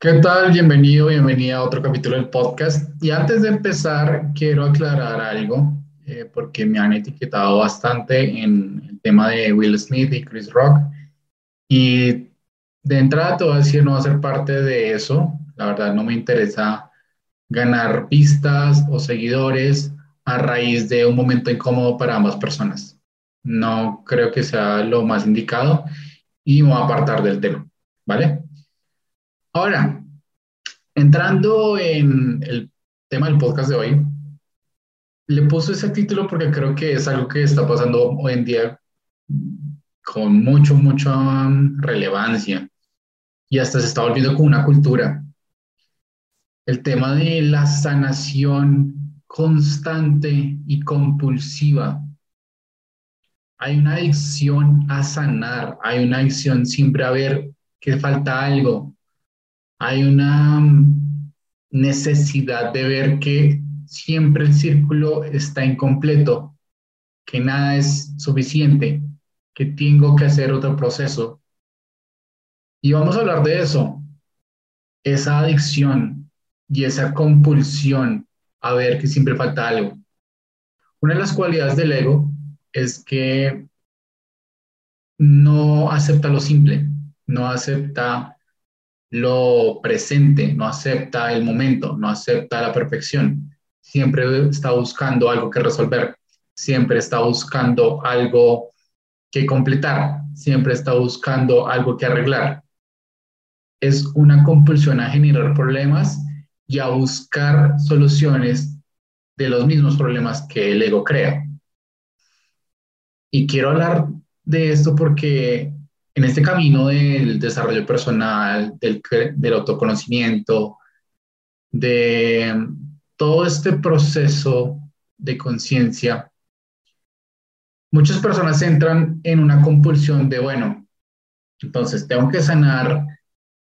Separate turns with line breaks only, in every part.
¿Qué tal? Bienvenido, bienvenida a otro capítulo del podcast. Y antes de empezar, quiero aclarar algo, eh, porque me han etiquetado bastante en el tema de Will Smith y Chris Rock. Y de entrada te voy a decir, no va a ser parte de eso. La verdad, no me interesa ganar vistas o seguidores a raíz de un momento incómodo para ambas personas. No creo que sea lo más indicado y me voy a apartar del tema, ¿vale? Ahora, entrando en el tema del podcast de hoy, le puse ese título porque creo que es algo que está pasando hoy en día con mucho, mucha relevancia y hasta se está volviendo como una cultura. El tema de la sanación constante y compulsiva. Hay una adicción a sanar, hay una adicción siempre a ver que falta algo, hay una necesidad de ver que siempre el círculo está incompleto, que nada es suficiente, que tengo que hacer otro proceso. Y vamos a hablar de eso, esa adicción y esa compulsión a ver que siempre falta algo. Una de las cualidades del ego es que no acepta lo simple, no acepta lo presente, no acepta el momento, no acepta la perfección. Siempre está buscando algo que resolver, siempre está buscando algo que completar, siempre está buscando algo que arreglar. Es una compulsión a generar problemas y a buscar soluciones de los mismos problemas que el ego crea. Y quiero hablar de esto porque en este camino del desarrollo personal, del, autoconocimiento, de todo este proceso de conciencia, muchas personas entran en una compulsión de, bueno, entonces tengo que sanar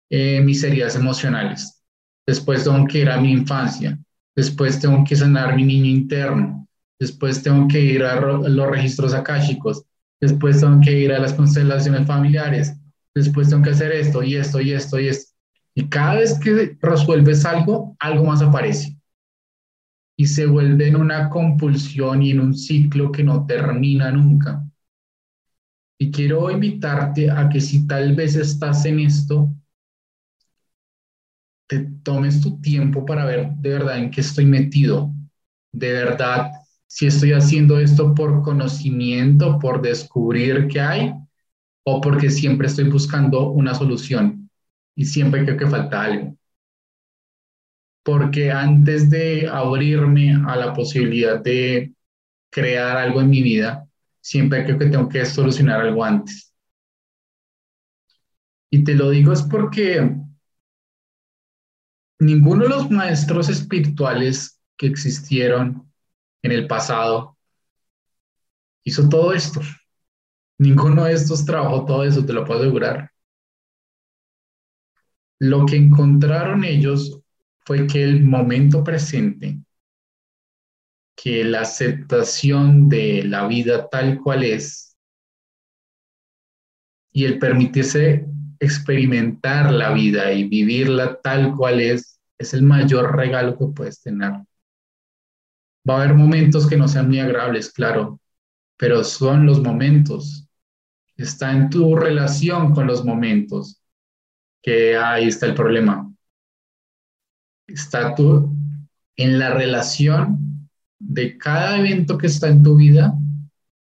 eh, mis heridas emocionales, después tengo que ir a mi infancia, después tengo que sanar mi niño interno, después tengo que ir a los registros akáshicos, después tengo que ir a las constelaciones familiares, después tengo que hacer esto y esto y esto y esto. Y cada vez que resuelves algo, algo más aparece. Y se vuelve en una compulsión y en un ciclo que no termina nunca. Y quiero invitarte a que si tal vez estás en esto, te tomes tu tiempo para ver de verdad en qué estoy metido. De verdad, si estoy haciendo esto por conocimiento, por descubrir qué hay, o porque siempre estoy buscando una solución y siempre creo que falta algo. Porque antes de abrirme a la posibilidad de crear algo en mi vida, siempre creo que tengo que solucionar algo antes. Y te lo digo es porque ninguno de los maestros espirituales que existieron en el pasado, hizo todo esto. Ninguno de estos trabajó todo eso, te lo puedo asegurar. Lo que encontraron ellos fue que el momento presente, que la aceptación de la vida tal cual es y el permitirse experimentar la vida y vivirla tal cual es, es el mayor regalo que puedes tener. Va a haber momentos que no sean muy agradables, claro, pero son los momentos. Está en tu relación con los momentos, que ahí está el problema. Está tú en la relación de cada evento que está en tu vida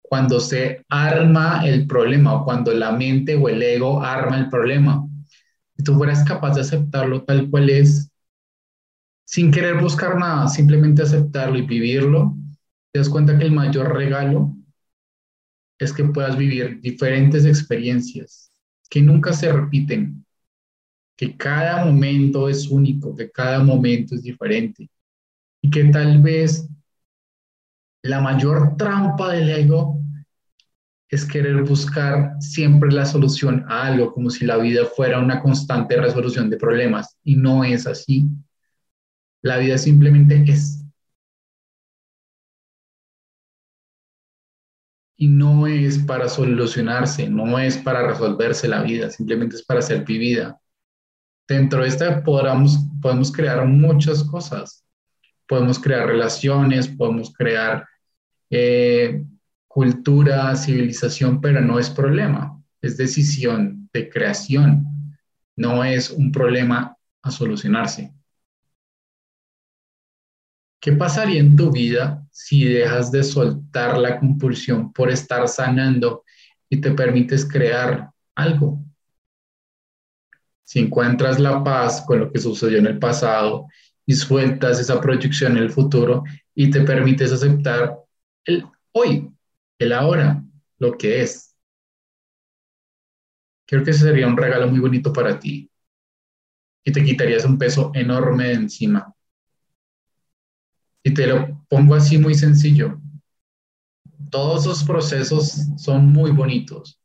cuando se arma el problema o cuando la mente o el ego arma el problema. Si tú fueras capaz de aceptarlo tal cual es, sin querer buscar nada, simplemente aceptarlo y vivirlo, te das cuenta que el mayor regalo es que puedas vivir diferentes experiencias que nunca se repiten, que cada momento es único, que cada momento es diferente y que tal vez la mayor trampa del ego es querer buscar siempre la solución a algo, como si la vida fuera una constante resolución de problemas y no es así. La vida simplemente es. Y no es para solucionarse, no es para resolverse la vida, simplemente es para ser vivida. dentro de esta podamos, podemos crear muchas cosas. Podemos crear relaciones, podemos crear eh, cultura, civilización, pero no es problema, es decisión de creación, no es un problema a solucionarse. ¿Qué pasaría en tu vida si dejas de soltar la compulsión por estar sanando y te permites crear algo? Si encuentras la paz con lo que sucedió en el pasado y sueltas esa proyección en el futuro y te permites aceptar el hoy, el ahora, lo que es. Creo que ese sería un regalo muy bonito para ti y te quitarías un peso enorme de encima. Y te lo pongo así muy sencillo. Todos esos procesos son muy bonitos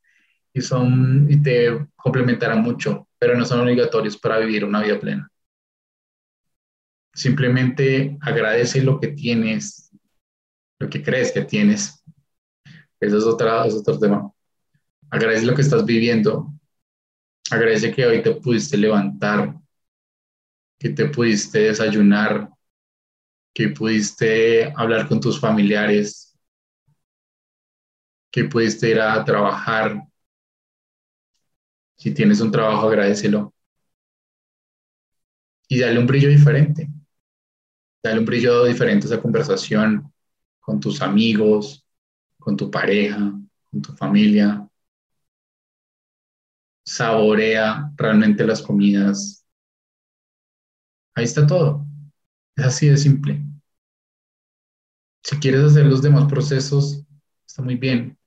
y, son, y te complementarán mucho, pero no son obligatorios para vivir una vida plena. Simplemente agradece lo que tienes, lo que crees que tienes. Eso es, otra, es otro tema. Agradece lo que estás viviendo. Agradece que hoy te pudiste levantar, que te pudiste desayunar, que pudiste hablar con tus familiares, que pudiste ir a trabajar. Si tienes un trabajo, agradecelo. Y dale un brillo diferente. Dale un brillo diferente a esa conversación con tus amigos, con tu pareja, con tu familia. Saborea realmente las comidas. Ahí está todo. Así de simple. Si quieres hacer los demás procesos, está muy bien,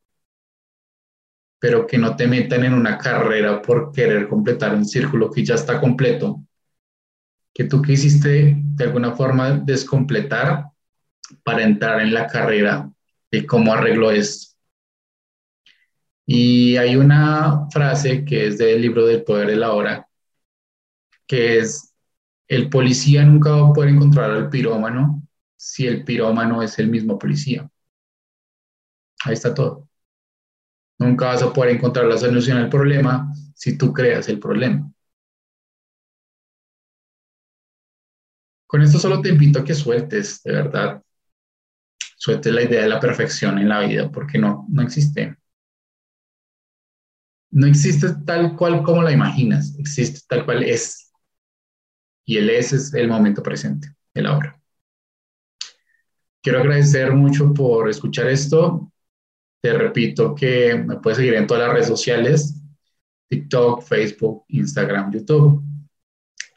pero que no te metan en una carrera por querer completar un círculo que ya está completo, que tú quisiste de alguna forma descompletar para entrar en la carrera de cómo arreglo esto. Y hay una frase que es del libro del poder de la hora, que es el policía nunca va a poder encontrar al pirómano si el pirómano es el mismo policía. Ahí está todo. Nunca vas a poder encontrar la solución al problema si tú creas el problema. Con esto solo te invito a que sueltes, de verdad. Sueltes la idea de la perfección en la vida, porque no, no existe. No existe tal cual como la imaginas, existe tal cual es. Y el es es el momento presente, el ahora. Quiero agradecer mucho por escuchar esto. Te repito que me puedes seguir en todas las redes sociales, TikTok, Facebook, Instagram, YouTube.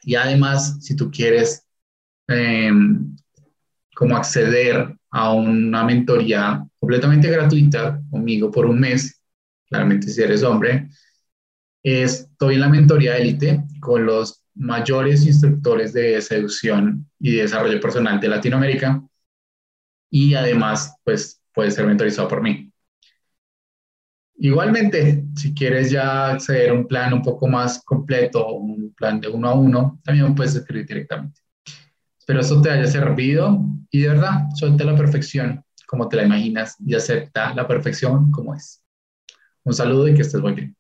Y además, si tú quieres em, como acceder a una mentoría completamente gratuita conmigo por un mes, claramente si eres hombre, estoy en la mentoría élite con los mayores instructores de seducción y desarrollo personal de Latinoamérica y además pues puede ser mentorizado por mí. Igualmente, si quieres ya acceder a un plan un poco más completo, un plan de uno a uno, también puedes escribir directamente. Espero esto te haya servido y de verdad, suelta la perfección como te la imaginas y acepta la perfección como es. Un saludo y que estés muy bien.